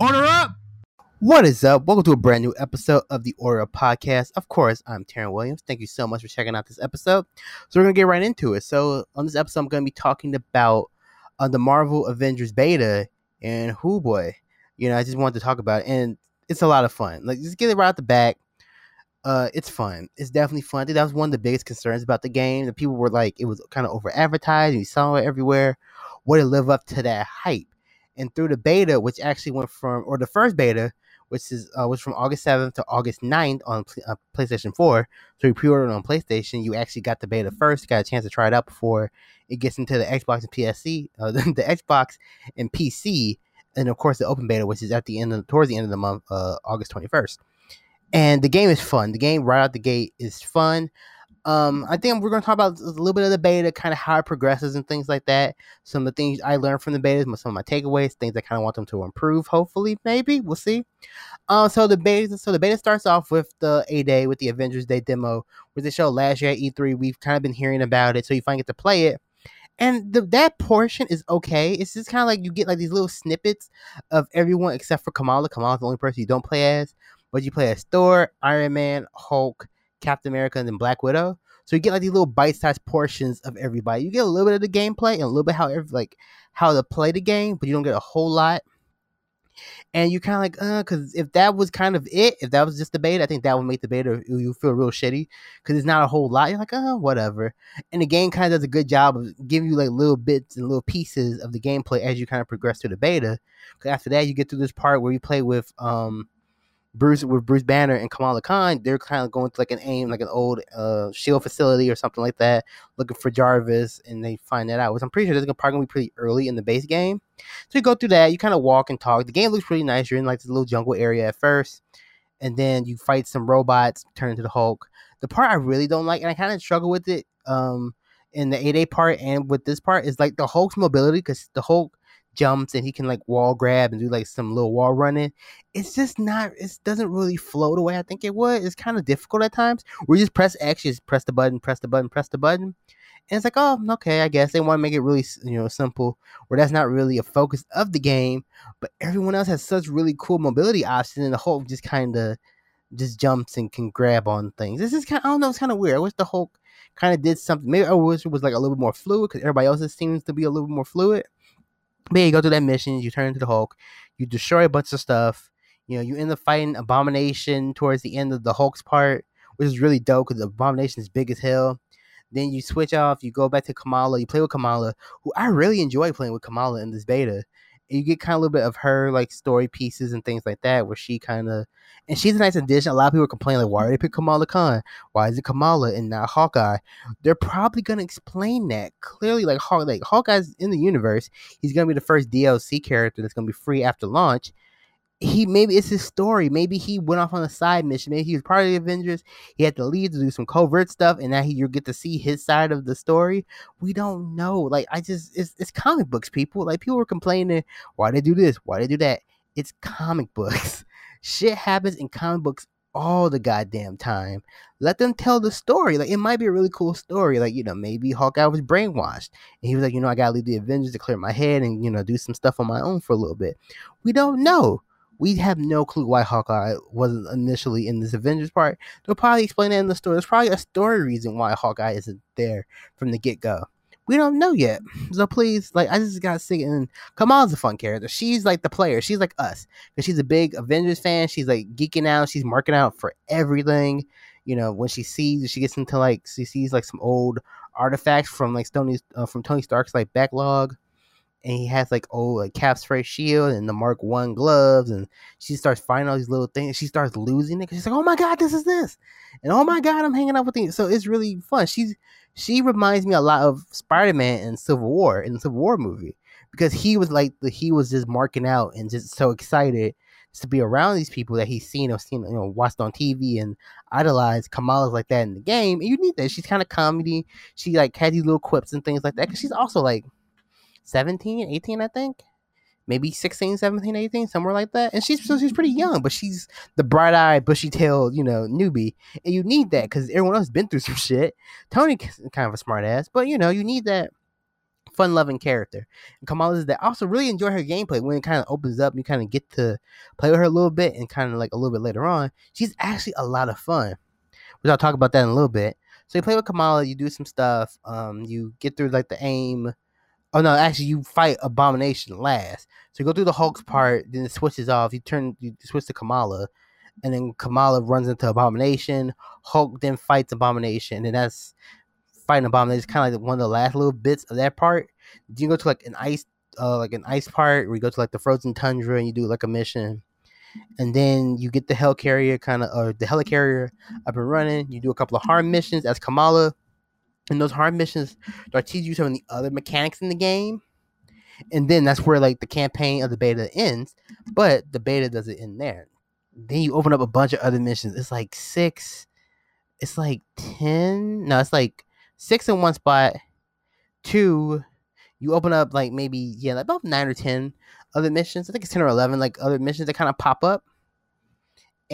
Order up! What is up? Welcome to a brand new episode of the Order Up Podcast. Of course, I'm Taryn Williams. Thank you so much for checking out this episode. So we're gonna get right into it. So on this episode, I'm gonna be talking about uh, the Marvel Avengers beta and who boy, you know, I just wanted to talk about it, and it's a lot of fun. Like just get it right out the back. Uh, it's fun. It's definitely fun. I think that was one of the biggest concerns about the game. The people were like, it was kind of over advertised. You saw it everywhere. Would it live up to that hype? And through the beta, which actually went from, or the first beta, which is uh, was from August 7th to August 9th on uh, PlayStation 4. So you pre-ordered on PlayStation, you actually got the beta first, got a chance to try it out before it gets into the Xbox and PSC, uh, the, the Xbox and PC, and of course the open beta, which is at the end of towards the end of the month, uh, August 21st and the game is fun. The game right out the gate is fun. Um, I think we're going to talk about a little bit of the beta, kind of how it progresses and things like that. Some of the things I learned from the beta, some of my takeaways, things I kind of want them to improve. Hopefully, maybe we'll see. Um, so the beta, so the beta starts off with the A Day with the Avengers Day demo, which they showed last year at E3. We've kind of been hearing about it, so you finally get to play it. And the, that portion is okay. It's just kind of like you get like these little snippets of everyone except for Kamala. Kamala's the only person you don't play as but you play as Thor, Iron Man, Hulk, Captain America, and then Black Widow. So you get like these little bite-sized portions of everybody. You get a little bit of the gameplay and a little bit how every, like how to play the game, but you don't get a whole lot. And you're kind of like, uh, because if that was kind of it, if that was just the beta, I think that would make the beta you feel real shitty because it's not a whole lot. You're like, uh, whatever. And the game kind of does a good job of giving you like little bits and little pieces of the gameplay as you kind of progress through the beta. Because after that, you get to this part where you play with um Bruce with Bruce Banner and Kamala Khan, they're kind of going to like an aim, like an old uh, shield facility or something like that, looking for Jarvis, and they find that out. Which I'm pretty sure this is probably gonna be pretty early in the base game. So you go through that, you kind of walk and talk. The game looks pretty nice. You're in like this little jungle area at first, and then you fight some robots, turn into the Hulk. The part I really don't like, and I kind of struggle with it, um, in the 8A part and with this part is like the Hulk's mobility because the Hulk jumps and he can like wall grab and do like some little wall running. It's just not. It doesn't really flow the way I think it would. It's kind of difficult at times. We just press X, just press the button, press the button, press the button. And it's like, oh, okay, I guess they want to make it really, you know, simple, where that's not really a focus of the game. But everyone else has such really cool mobility options, and the Hulk just kind of just jumps and can grab on things. This is kind, of, I don't know, it's kind of weird. I wish the Hulk kind of did something. Maybe I wish it was like a little bit more fluid because everybody else seems to be a little bit more fluid. But yeah, you go through that mission, you turn into the Hulk, you destroy a bunch of stuff. You know, you end up fighting Abomination towards the end of the Hulk's part, which is really dope because Abomination is big as hell. Then you switch off, you go back to Kamala, you play with Kamala, who I really enjoy playing with Kamala in this beta you get kind of a little bit of her like story pieces and things like that, where she kind of and she's a nice addition. A lot of people are complaining like, why did they pick Kamala Khan? Why is it Kamala and not Hawkeye? They're probably gonna explain that clearly. Like Haw- like Hawkeye's in the universe, he's gonna be the first DLC character that's gonna be free after launch, he maybe it's his story. Maybe he went off on a side mission. Maybe he was part of the Avengers. He had to leave to do some covert stuff, and now he you get to see his side of the story. We don't know. Like I just it's it's comic books, people. Like people were complaining why they do this, why they do that. It's comic books. Shit happens in comic books all the goddamn time. Let them tell the story. Like it might be a really cool story. Like, you know, maybe Hawkeye was brainwashed. And he was like, you know, I gotta leave the Avengers to clear my head and, you know, do some stuff on my own for a little bit. We don't know we have no clue why Hawkeye wasn't initially in this Avengers part. They'll probably explain that in the story. There's probably a story reason why Hawkeye isn't there from the get go. We don't know yet. So please, like, I just got sick. And Kamala's a fun character. She's like the player. She's like us. Because she's a big Avengers fan. She's like geeking out. She's marking out for everything. You know, when she sees, she gets into like, she sees like some old artifacts from like Tony, uh, from Tony Stark's like backlog and he has like oh like Cap's first shield and the Mark One gloves, and she starts finding all these little things. She starts losing it she's like, oh my god, this is this, and oh my god, I'm hanging out with these. So it's really fun. She's she reminds me a lot of Spider Man in Civil War in the Civil War movie because he was like the he was just marking out and just so excited to be around these people that he's seen or seen, you know, watched on TV and idolized. Kamala's like that in the game, and you need that. She's kind of comedy. She like has these little quips and things like that because she's also like 17, 18, I think. Maybe 16, 17, 18, somewhere like that. And she's so she's pretty young, but she's the bright eyed, bushy tailed, you know, newbie. And you need that because everyone else has been through some shit. Tony kind of a smart ass, but you know, you need that fun loving character. And Kamala is that. I also really enjoy her gameplay when it kind of opens up. You kind of get to play with her a little bit, and kind of like a little bit later on, she's actually a lot of fun. Which I'll talk about that in a little bit. So you play with Kamala, you do some stuff. Um, you get through like the aim. Oh no, actually you fight Abomination last. So you go through the Hulk's part, then it switches off. You turn, you switch to Kamala, and then Kamala runs into Abomination. Hulk then fights Abomination, and that's fighting Abomination. It's kind of like one of the last little bits of that part. Then you go to like an ice, uh, like an ice part where you go to like the frozen tundra and you do like a mission, and then you get the Helicarrier kind of, or the Helicarrier up and running. You do a couple of hard missions as Kamala, and those hard missions start teaching you some of the other mechanics in the game. And then that's where like the campaign of the beta ends, but the beta doesn't end there then you open up a bunch of other missions. It's like six. It's like ten. No, it's like six in one spot. Two, you open up like maybe yeah, like about nine or ten other missions. I think it's ten or eleven like other missions that kind of pop up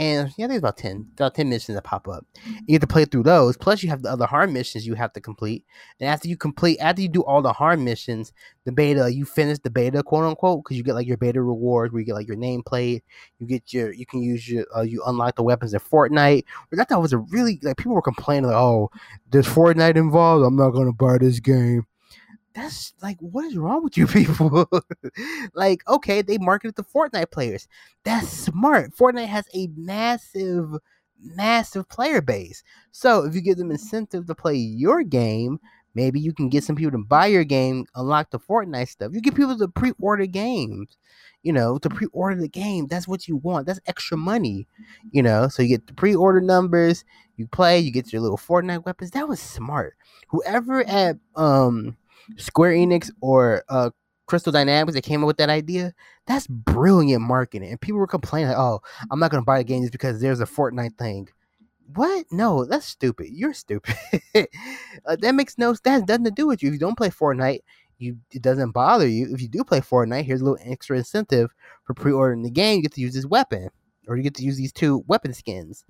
and yeah, there's about 10, about 10 missions that pop up. You have to play through those. Plus, you have the other hard missions you have to complete. And after you complete, after you do all the hard missions, the beta, you finish the beta, quote unquote, because you get like your beta reward where you get like your nameplate. You get your, you can use your, uh, you unlock the weapons in Fortnite. Which I thought was a really, like, people were complaining, like, oh, there's Fortnite involved. I'm not to buy this game that's like what is wrong with you people? Like okay they marketed the fortnite players. That's smart. Fortnite has a massive massive player base. So if you give them incentive to play your game maybe you can get some people to buy your game unlock the fortnite stuff. You get people to pre-order games you know to pre-order the game. That's what you want. That's extra money you know? So you get the pre-order numbers you play you get your little fortnite weapons. That was smart. Whoever at um Square Enix or uh, Crystal Dynamics that came up with that idea, that's brilliant marketing. And people were complaining, like, oh, I'm not going to buy the game just because there's a Fortnite thing. What? No, that's stupid. You're stupid. uh, that makes no that has nothing to do with you. If you don't play Fortnite, you it doesn't bother you. If you do play Fortnite, here's a little extra incentive for pre-ordering the game. You get to use this weapon, or you get to use these two weapon skins.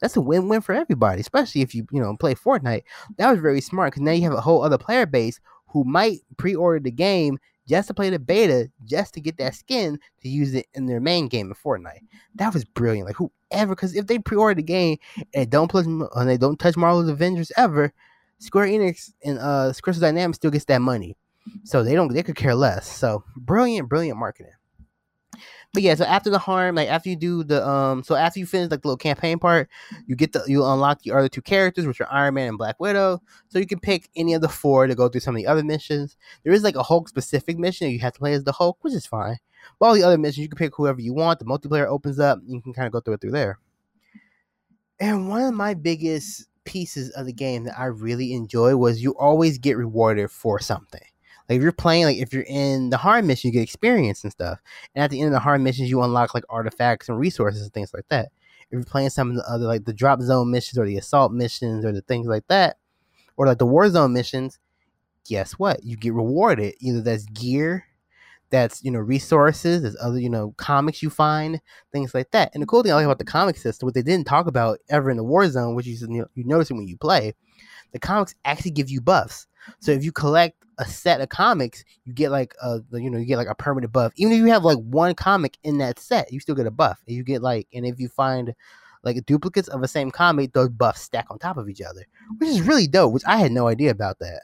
That's a win-win for everybody, especially if you you know play Fortnite. That was very smart because now you have a whole other player base who might pre-order the game just to play the beta, just to get that skin to use it in their main game in Fortnite. That was brilliant. Like whoever, because if they pre-order the game and don't play and they don't touch Marvel's Avengers ever, Square Enix and uh Crystal Dynamics still gets that money. So they don't they could care less. So brilliant, brilliant marketing. But yeah, so after the harm, like after you do the um, so after you finish like the little campaign part, you get the you unlock the other two characters, which are Iron Man and Black Widow. So you can pick any of the four to go through some of the other missions. There is like a Hulk specific mission that you have to play as the Hulk, which is fine. But all the other missions you can pick whoever you want. The multiplayer opens up, you can kind of go through it through there. And one of my biggest pieces of the game that I really enjoy was you always get rewarded for something. Like if you're playing, like if you're in the hard mission, you get experience and stuff. And at the end of the hard missions, you unlock like artifacts and resources and things like that. If you're playing some of the other like the drop zone missions or the assault missions or the things like that, or like the war zone missions, guess what? You get rewarded. Either that's gear, that's you know resources, there's other you know comics you find, things like that. And the cool thing I like about the comic system, what they didn't talk about ever in the war zone, which you you notice when you play, the comics actually give you buffs. So if you collect a set of comics, you get like a you know you get like a permanent buff. Even if you have like one comic in that set, you still get a buff. And you get like, and if you find like duplicates of the same comic, those buffs stack on top of each other, which is really dope. Which I had no idea about that.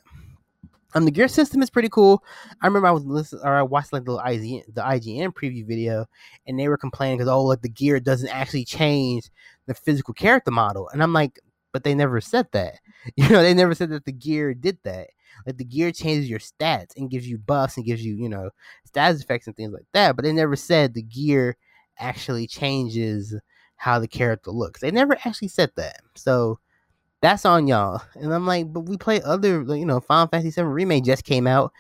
Um, the gear system is pretty cool. I remember I was listening or I watched like the IGN, the IGN preview video, and they were complaining because oh, like the gear doesn't actually change the physical character model, and I'm like, but they never said that. You know, they never said that the gear did that. Like the gear changes your stats and gives you buffs and gives you, you know, status effects and things like that. But they never said the gear actually changes how the character looks. They never actually said that. So that's on y'all. And I'm like, but we play other, you know, Final Fantasy VII Remake just came out,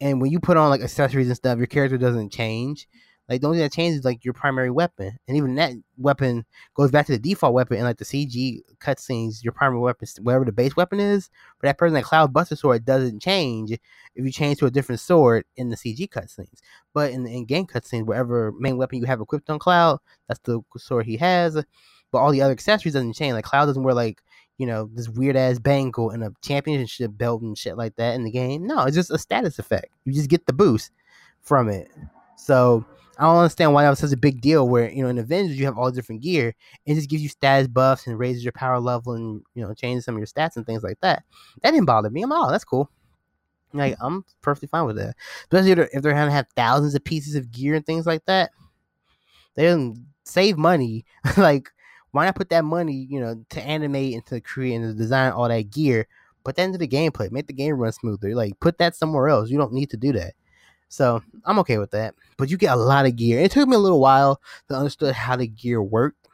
and when you put on like accessories and stuff, your character doesn't change. Like the only thing that changes like your primary weapon, and even that weapon goes back to the default weapon. And like the CG cutscenes, your primary weapon, whatever the base weapon is, for that person, that Cloud Buster sword doesn't change if you change to a different sword in the CG cutscenes. But in the in-game cutscenes, whatever main weapon you have equipped on Cloud, that's the sword he has. But all the other accessories doesn't change. Like Cloud doesn't wear like you know, this weird ass bangle and a championship belt and shit like that in the game. No, it's just a status effect. You just get the boost from it. So I don't understand why that was such a big deal. Where you know in Avengers you have all different gear, and it just gives you status buffs and raises your power level and you know changes some of your stats and things like that. That didn't bother me. I'm like, oh, that's cool. Like I'm perfectly fine with that. Especially if they're, to have thousands of pieces of gear and things like that. They don't save money. like why not put that money, you know, to animate and to create and to design all that gear? Put that into the gameplay. Make the game run smoother. Like put that somewhere else. You don't need to do that. So I'm okay with that. But you get a lot of gear. It took me a little while to understand how the gear worked.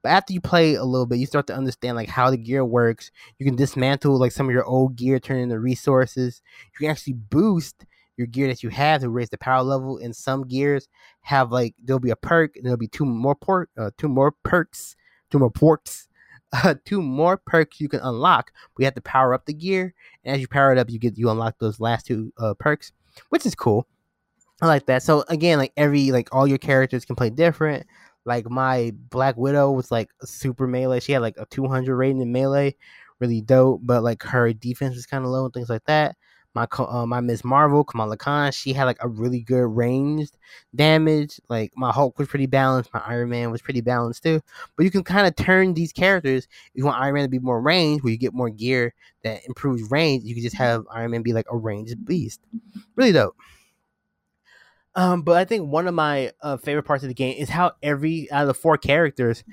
But after you play a little bit, you start to understand like how the gear works. You can dismantle like some of your old gear, turn into resources. You can actually boost your gear that you have to raise the power level. And some gears have like there'll be a perk, and there'll be two more port, uh, two more perks, two more ports, uh, two more perks you can unlock. We have to power up the gear, and as you power it up, you get you unlock those last two uh, perks which is cool. I like that. So again, like every like all your characters can play different. Like my Black Widow was like super melee. She had like a 200 rating in melee, really dope. But like her defense was kind of low and things like that. My uh, my Ms. Marvel, Kamala Khan, she had like a really good ranged damage. Like my Hulk was pretty balanced. My Iron Man was pretty balanced too. But you can kind of turn these characters. If you want Iron Man to be more ranged, where you get more gear that improves range, you can just have Iron Man be like a ranged beast. Really dope. Um, but I think one of my uh, favorite parts of the game is how every out of the four characters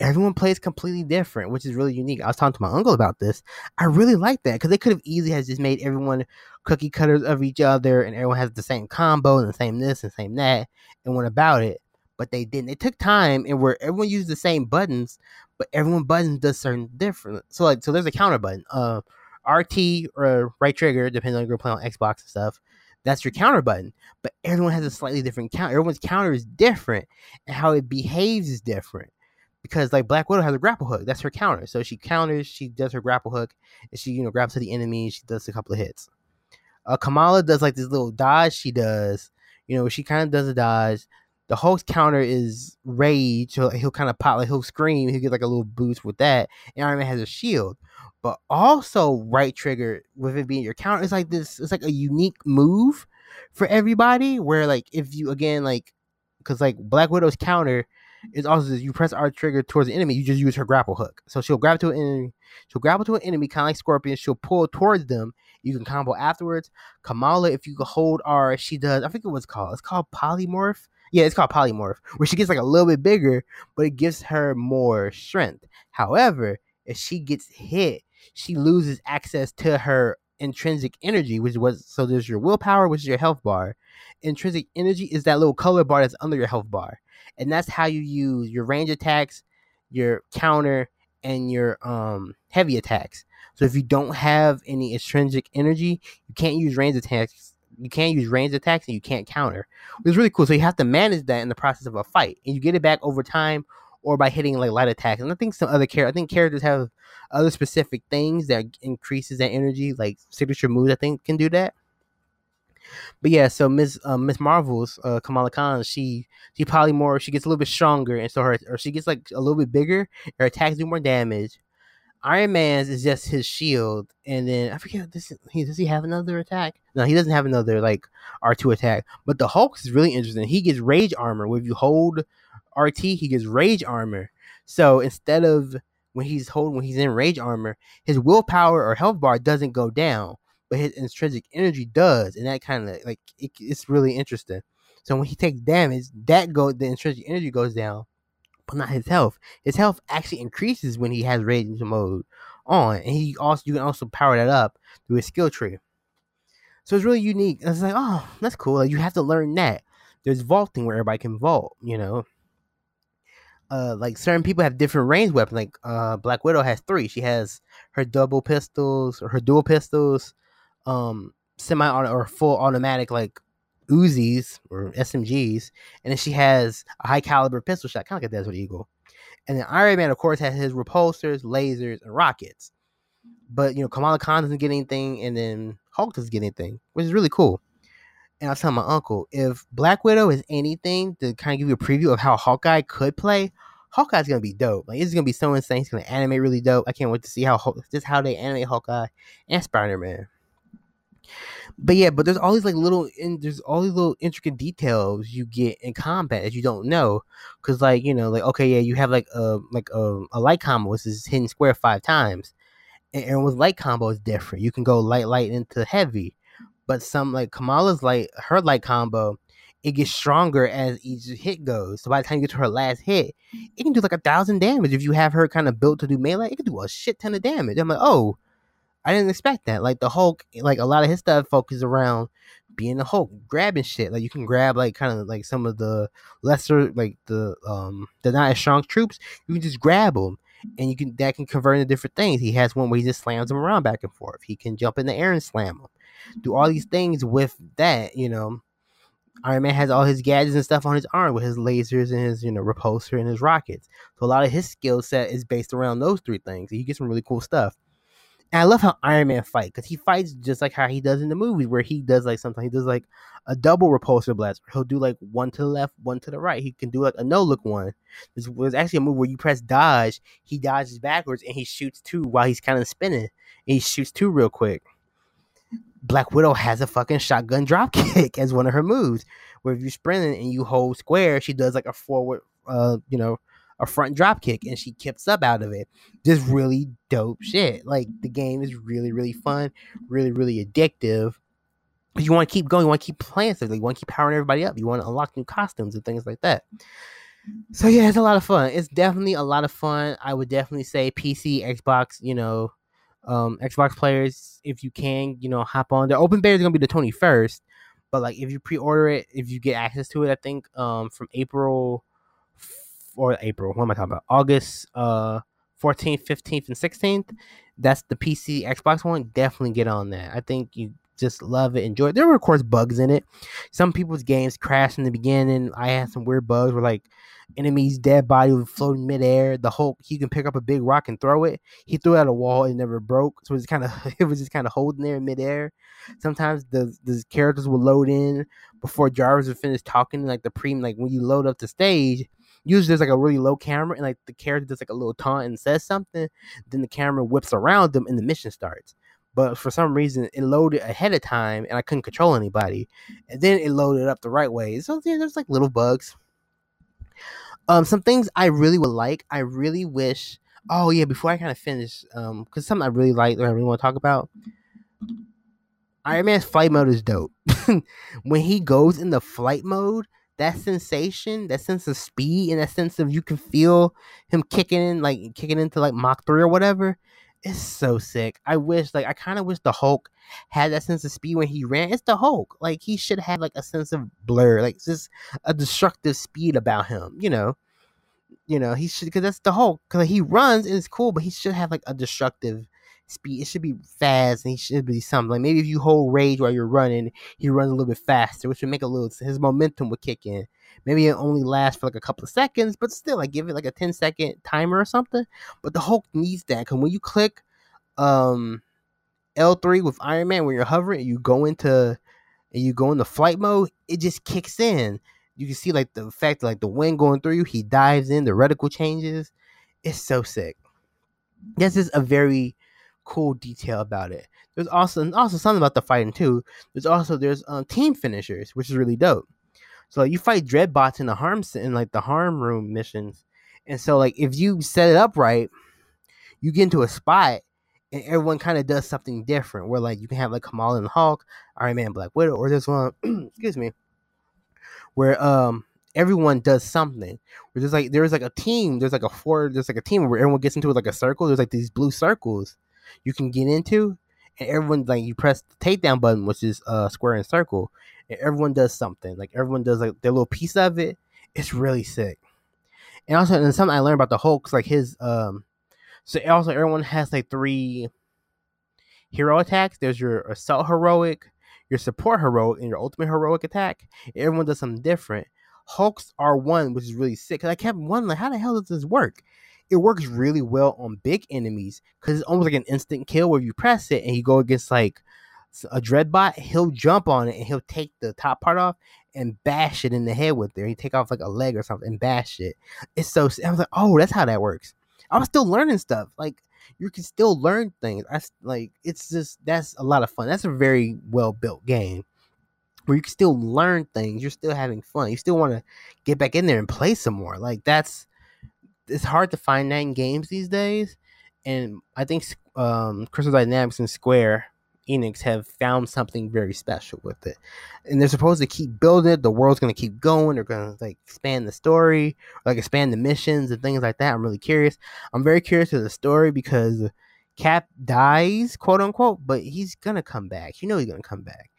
everyone plays completely different, which is really unique. I was talking to my uncle about this. I really like that because they could have easily has just made everyone cookie cutters of each other and everyone has the same combo and the same this and same that and went about it. But they didn't. They took time and where everyone used the same buttons, but everyone buttons does certain different. So like so there's a counter button. Uh RT or right trigger, depending on if you're playing on Xbox and stuff. That's your counter button. But everyone has a slightly different counter. Everyone's counter is different and how it behaves is different because like Black Widow has a grapple hook. That's her counter. So she counters, she does her grapple hook, and she you know grabs to the enemy. She does a couple of hits. Uh, Kamala does like this little dodge. She does, you know, she kind of does a dodge. The Hulk's counter is rage. So he'll kind of pop, like he'll scream. He'll get like a little boost with that. And Iron Man has a shield, but also right trigger with it being your counter. It's like this. It's like a unique move for everybody. Where like if you again like, because like Black Widow's counter is also you press R trigger towards the enemy, you just use her grapple hook. So she'll grab to an enemy, she'll grapple to an enemy, kind of like Scorpion. She'll pull towards them. You can combo afterwards. Kamala, if you hold R, she does. I think it was called. It's called polymorph. Yeah, it's called polymorph, where she gets like a little bit bigger, but it gives her more strength. However, if she gets hit, she loses access to her intrinsic energy, which was so there's your willpower, which is your health bar. Intrinsic energy is that little color bar that's under your health bar and that's how you use your range attacks, your counter, and your um heavy attacks. So if you don't have any intrinsic energy, you can't use range attacks. You can't use range attacks and you can't counter. It's really cool. So you have to manage that in the process of a fight, and you get it back over time or by hitting like light attacks. And I think some other characters, I think characters have other specific things that increases that energy, like signature moves. I think can do that. But yeah, so Miss uh, Ms. Marvel's uh, Kamala Khan, she she more she gets a little bit stronger, and so her or she gets like a little bit bigger. Her attacks do more damage. Iron Man's is just his shield, and then I forget this. He does he have another attack? No, he doesn't have another like R two attack. But the Hulk is really interesting. He gets rage armor. If you hold RT, he gets rage armor. So instead of when he's holding when he's in rage armor, his willpower or health bar doesn't go down but his intrinsic energy does, and that kind of like it, it's really interesting. So when he takes damage, that go the intrinsic energy goes down, not his health. His health actually increases when he has rage mode on, and he also you can also power that up through his skill tree. So it's really unique. It's like, oh, that's cool. Like you have to learn that. There's vaulting where everybody can vault, you know. Uh, like certain people have different range weapons. Like uh, Black Widow has three. She has her double pistols or her dual pistols, um semi or full automatic like Uzis or SMGs, and then she has a high caliber pistol shot, kind of like a Desert Eagle. And then Iron Man, of course, has his repulsors, lasers, and rockets. But you know, Kamala Khan doesn't get anything, and then Hulk doesn't get anything, which is really cool. And I was telling my uncle, if Black Widow is anything to kind of give you a preview of how Hawkeye could play, Hawkeye's gonna be dope. Like it's gonna be so insane. It's gonna animate really dope. I can't wait to see how just how they animate Hawkeye and Spider Man. But yeah, but there's all these like little and there's all these little intricate details you get in combat that you don't know, because like you know like okay yeah you have like a like a, a light combo which is hitting square five times, and, and with light combo is different. You can go light light into heavy, but some like Kamala's light her light combo it gets stronger as each hit goes. So by the time you get to her last hit, it can do like a thousand damage. If you have her kind of built to do melee, it can do a shit ton of damage. I'm like, oh, I didn't expect that. Like the Hulk, like a lot of his stuff focuses around being the Hulk, grabbing shit. Like you can grab like kind of like some of the lesser, like the um the not as strong troops. You can just grab them, and you can that can convert into different things. He has one where he just slams them around back and forth. He can jump in the air and slam them. Do all these things with that, you know Iron Man has all his gadgets and stuff on his arm with his lasers and his, you know, repulsor and his rockets. So a lot of his skill set is based around those three things. He gets some really cool stuff. And I love how Iron Man fight because he fights just like how he does in the movies, where he does like sometimes he does like a double repulsor blast. He'll do like one to the left, one to the right. He can do like a no look one. This was actually a move where you press dodge, he dodges backwards and he shoots two while he's kind of spinning. And he shoots two real quick. Black Widow has a fucking shotgun drop kick as one of her moves. Where if you're sprinting and you hold square, she does like a forward, uh, you know, a front drop kick and she kips up out of it. Just really dope shit. Like the game is really, really fun, really, really addictive. You want to keep going, you want to keep playing stuff, you want to keep powering everybody up, you want to unlock new costumes and things like that. So yeah, it's a lot of fun. It's definitely a lot of fun. I would definitely say PC, Xbox, you know, um, Xbox players, if you can, you know, hop on. The open beta is gonna be the twenty first, but like if you pre-order it, if you get access to it, I think um from April or April, what am I talking about? August uh 14th, 15th, and 16th. That's the PC Xbox one. Definitely get on that. I think you just love it, enjoy it. There were of course bugs in it. Some people's games crashed in the beginning. I had some weird bugs where like enemies' dead body would float in midair. The Hulk he can pick up a big rock and throw it. He threw it at a wall, it never broke. So it was kind of it was just kind of holding there in midair. Sometimes the the characters would load in before Jarvis would finish talking, like the pre like when you load up the stage. Usually there's like a really low camera and like the character does like a little taunt and says something, then the camera whips around them and the mission starts but for some reason it loaded ahead of time and I couldn't control anybody. And then it loaded up the right way. So yeah, there's like little bugs. Um, some things I really would like. I really wish. Oh yeah, before I kind of finish, um, because something I really like that I really want to talk about. Iron Man's flight mode is dope. when he goes in the flight mode, that sensation, that sense of speed, and that sense of you can feel him kicking in, like kicking into like Mach 3 or whatever, it's so sick. I wish, like, I kind of wish the Hulk had that sense of speed when he ran. It's the Hulk. Like, he should have, like, a sense of blur, like, just a destructive speed about him, you know? You know, he should, because that's the Hulk. Because he runs and it's cool, but he should have, like, a destructive speed. It should be fast and he should be something. Like, maybe if you hold rage while you're running, he runs a little bit faster, which would make a little, his momentum would kick in. Maybe it only lasts for like a couple of seconds, but still, like give it like a 10 second timer or something. But the Hulk needs that because when you click um L3 with Iron Man, when you're hovering, you go into and you go into flight mode, it just kicks in. You can see like the fact like the wind going through you, he dives in, the reticle changes. It's so sick. This is a very cool detail about it. There's also also something about the fighting too. There's also there's um, team finishers, which is really dope. So like, you fight dreadbots in the harm in like the harm room missions, and so like if you set it up right, you get into a spot and everyone kind of does something different. Where like you can have like Kamala and Hulk, Iron Man, Black Widow, or this one, excuse me, where um everyone does something. Where there's like there's like a team, there's like a four, there's like a team where everyone gets into like a circle. There's like these blue circles you can get into, and everyone like you press the takedown button, which is uh square and circle, and everyone does something. Like everyone does like their little piece of it. It's really sick. And also, and something I learned about the Hulk, like his um, so also everyone has like three hero attacks. There's your assault heroic, your support heroic, and your ultimate heroic attack. Everyone does something different. Hulk's are one, which is really sick. Cause I kept wondering, like, how the hell does this work? It works really well on big enemies because it's almost like an instant kill where you press it and you go against like a dreadbot, he'll jump on it and he'll take the top part off and bash it in the head with it. He take off like a leg or something and bash it. It's so. I was like, oh, that's how that works. I was still learning stuff. Like you can still learn things. I like it's just that's a lot of fun. That's a very well built game where you can still learn things. You're still having fun. You still want to get back in there and play some more. Like that's it's hard to find that in games these days. And I think um, Crystal Dynamics and Square Enix have found something very special with it. And they're supposed to keep building it. The world's going to keep going. They're going to like expand the story, like expand the missions and things like that. I'm really curious. I'm very curious to the story because Cap dies, quote unquote, but he's going to come back. You know he's going to come back.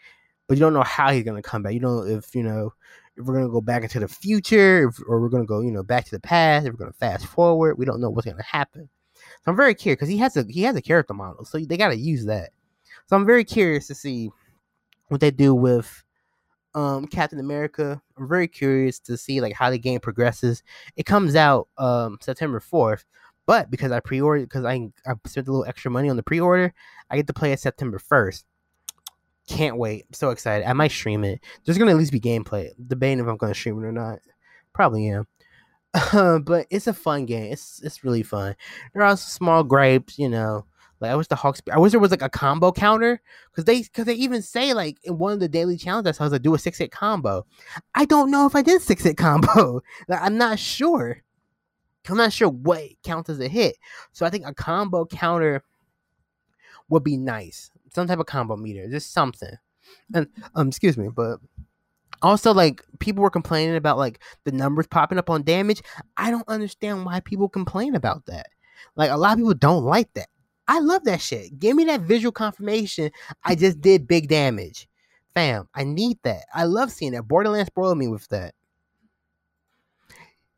But you don't know how he's going to come back. You know if, you know, if we're going to go back into the future if, or we're going to go, you know, back to the past, if we're going to fast forward. We don't know what's going to happen. So I'm very curious because he has a he has a character model, so they got to use that. So I'm very curious to see what they do with um, Captain America. I'm very curious to see like how the game progresses. It comes out um, September 4th, but because I pre-ordered because I I spent a little extra money on the pre-order, I get to play it September 1st. Can't wait. I'm so excited. I might stream it. There's gonna at least be gameplay. Debating if I'm gonna stream it or not. Probably am. but it's a fun game. It's it's really fun. There are small gripes, you know. Like I wish the Hawks. I wish there was like a combo counter because they because they even say like in one of the daily challenges I was like do a six hit combo. I don't know if I did six hit combo. like I'm not sure. I'm not sure what counts as a hit. So I think a combo counter would be nice. Some type of combo meter, just something. And um, excuse me, but also like people were complaining about like the numbers popping up on damage. I don't understand why people complain about that. Like a lot of people don't like that. I love that shit. Give me that visual confirmation. I just did big damage. Fam, I need that. I love seeing that. Borderlands spoiled me with that.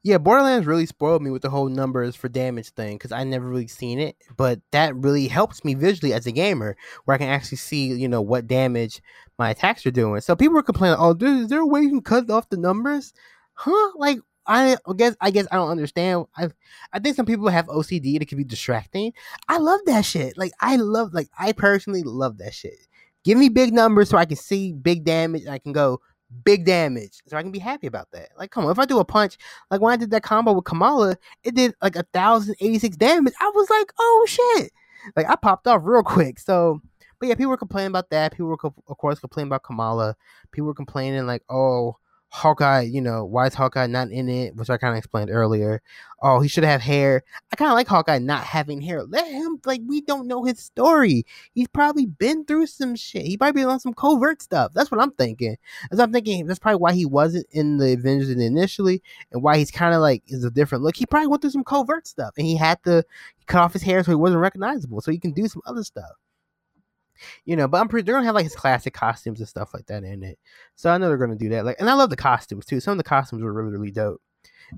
Yeah, Borderlands really spoiled me with the whole numbers for damage thing because I never really seen it. But that really helps me visually as a gamer, where I can actually see, you know, what damage my attacks are doing. So people were complaining, "Oh, dude, is there a way you can cut off the numbers?" Huh? Like I guess I guess I don't understand. I I think some people have OCD that can be distracting. I love that shit. Like I love like I personally love that shit. Give me big numbers so I can see big damage. I can go big damage, so I can be happy about that. Like, come on, if I do a punch, like when I did that combo with Kamala, it did like a thousand eighty six damage. I was like, oh shit! Like I popped off real quick. So, but yeah, people were complaining about that. People were, of course, complaining about Kamala. People were complaining like, oh Hawkeye, you know, why is Hawkeye not in it? Which I kind of explained earlier. Oh, he should have hair. I kind of like Hawkeye not having hair. Let him, like, we don't know his story. He's probably been through some shit. He probably been on some covert stuff. That's what I'm thinking. As I'm thinking, that's probably why he wasn't in the Avengers initially and why he's kind of like is a different look. He probably went through some covert stuff and he had to cut off his hair so he wasn't recognizable so he can do some other stuff you know. But I'm pretty they're gonna have like his classic costumes and stuff like that in it. So I know they're gonna do that. Like, and I love the costumes too. Some of the costumes were really really dope.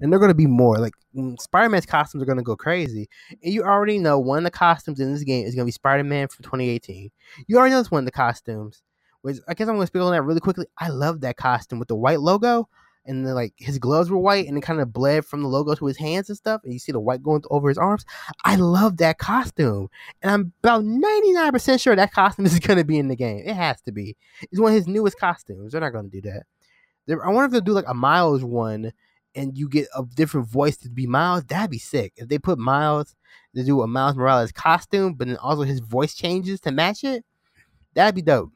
And they're gonna be more like mm, Spider Man's costumes are gonna go crazy. And you already know one of the costumes in this game is gonna be Spider Man from 2018. You already know it's one of the costumes. Which I guess I'm gonna speak on that really quickly. I love that costume with the white logo and then like his gloves were white and it kind of bled from the logo to his hands and stuff and you see the white going over his arms. I love that costume and i'm about 99% sure that costume is going to be in the game. It has to be. It's one of his newest costumes. They're not going to do that. They're, i wonder if they'll do like a miles one and you get a different voice to be miles that'd be sick. If they put miles to do a miles morales costume but then also his voice changes to match it that'd be dope.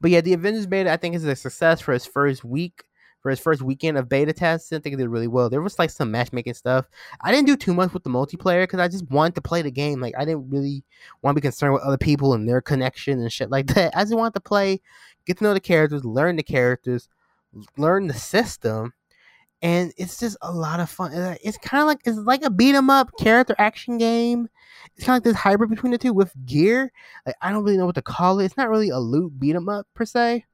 But yeah, the Avengers beta I think is a success for its first week for his first weekend of beta tests. I think he did really well. There was like some matchmaking stuff. I didn't do too much with the multiplayer because I just wanted to play the game. Like I didn't really want to be concerned with other people and their connection and shit like that. I just wanted to play, get to know the characters, learn the characters, learn the system. And it's just a lot of fun. It's kind of like it's like a beat 'em up character action game. It's kind of like this hybrid between the two with gear. Like I don't really know what to call it. It's not really a loot beat 'em up per se.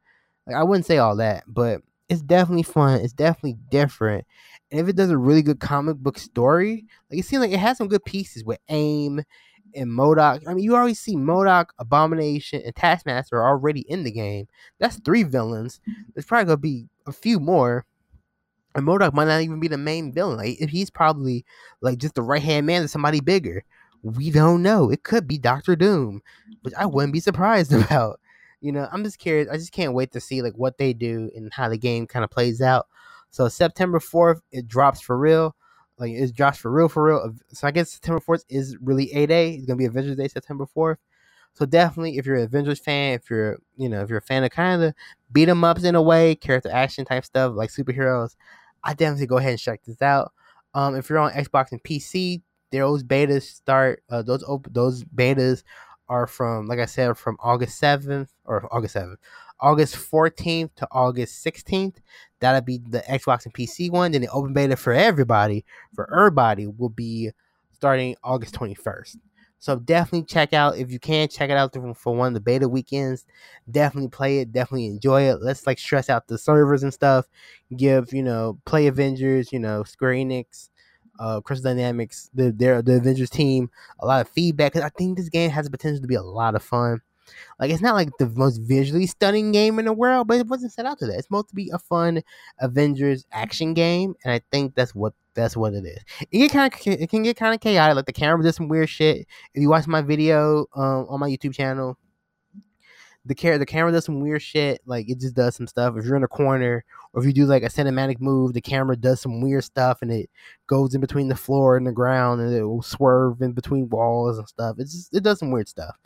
Like I wouldn't say all that, but it's definitely fun. It's definitely different. And if it does a really good comic book story, like it seems like it has some good pieces with AIM and MODOK. I mean, you already see MODOK, Abomination, and Taskmaster are already in the game. That's three villains. There's probably gonna be a few more. And MODOK might not even be the main villain. Like if he's probably like just the right hand man to somebody bigger. We don't know. It could be Doctor Doom, which I wouldn't be surprised about. You know, I'm just curious. I just can't wait to see like what they do and how the game kind of plays out. So September 4th, it drops for real. Like it drops for real, for real. So I guess September 4th is really a day. It's gonna be Avengers Day, September 4th. So definitely, if you're an Avengers fan, if you're you know if you're a fan of kind of beat 'em ups in a way, character action type stuff like superheroes, I definitely go ahead and check this out. Um, if you're on Xbox and PC, those betas start. Uh, those op- those betas are from like I said from August seventh or August seventh, August fourteenth to August sixteenth. That'll be the Xbox and PC one. Then the open beta for everybody, for everybody, will be starting August twenty first. So definitely check out if you can check it out for one of the beta weekends. Definitely play it. Definitely enjoy it. Let's like stress out the servers and stuff. Give you know play Avengers. You know Square Enix, uh, Crystal Dynamics, the their the Avengers team a lot of feedback. I think this game has the potential to be a lot of fun. Like it's not like the most visually stunning game in the world, but it wasn't set out to that. It's supposed to be a fun Avengers action game, and I think that's what that's what it is. It get kind of it can get kind of chaotic. Like the camera does some weird shit. If you watch my video um, on my YouTube channel, the camera the camera does some weird shit. Like it just does some stuff. If you're in a corner or if you do like a cinematic move, the camera does some weird stuff and it goes in between the floor and the ground and it will swerve in between walls and stuff. It's just, it does some weird stuff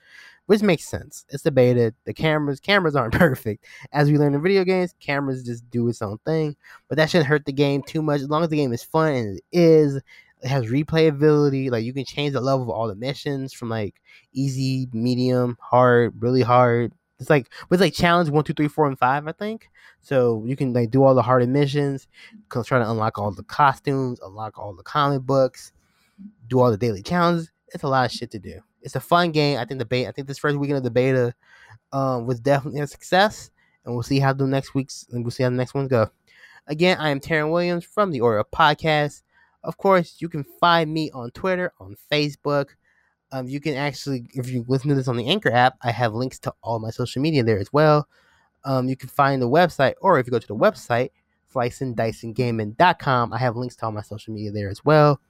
which makes sense. It's debated. The cameras cameras aren't perfect. As we learn in video games, cameras just do its own thing, but that shouldn't hurt the game too much. As long as the game is fun and it is, it has replayability. Like you can change the level of all the missions from like easy, medium, hard, really hard. It's like it's like challenge one, two, three, four, and five, I think. So you can like do all the hard missions, try to unlock all the costumes, unlock all the comic books, do all the daily challenges. It's a lot of shit to do it's a fun game. I think the beta, I think this first weekend of the beta um, was definitely a success, and we'll see how the next weeks and we'll see how the next ones go. Again, I am Taryn Williams from the Aura Podcast. Of course, you can find me on Twitter, on Facebook. Um, you can actually, if you listen to this on the Anchor app, I have links to all my social media there as well. Um, you can find the website, or if you go to the website, slicingdicinggaming.com, I have links to all my social media there as well.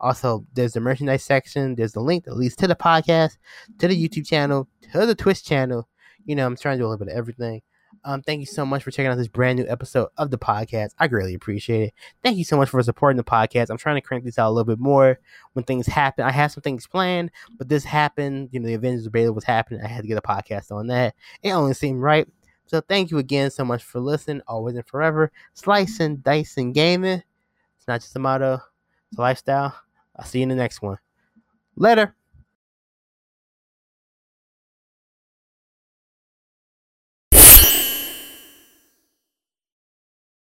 Also, there's the merchandise section. There's the link that leads to the podcast, to the YouTube channel, to the Twitch channel. You know, I'm trying to do a little bit of everything. Um, thank you so much for checking out this brand new episode of the podcast. I greatly appreciate it. Thank you so much for supporting the podcast. I'm trying to crank this out a little bit more when things happen. I have some things planned, but this happened. You know, the Avengers debate was happening. I had to get a podcast on that. It only seemed right. So thank you again so much for listening, always and forever. Slicing, dicing, gaming. It's not just a motto, it's a lifestyle. I'll see you in the next one. Later.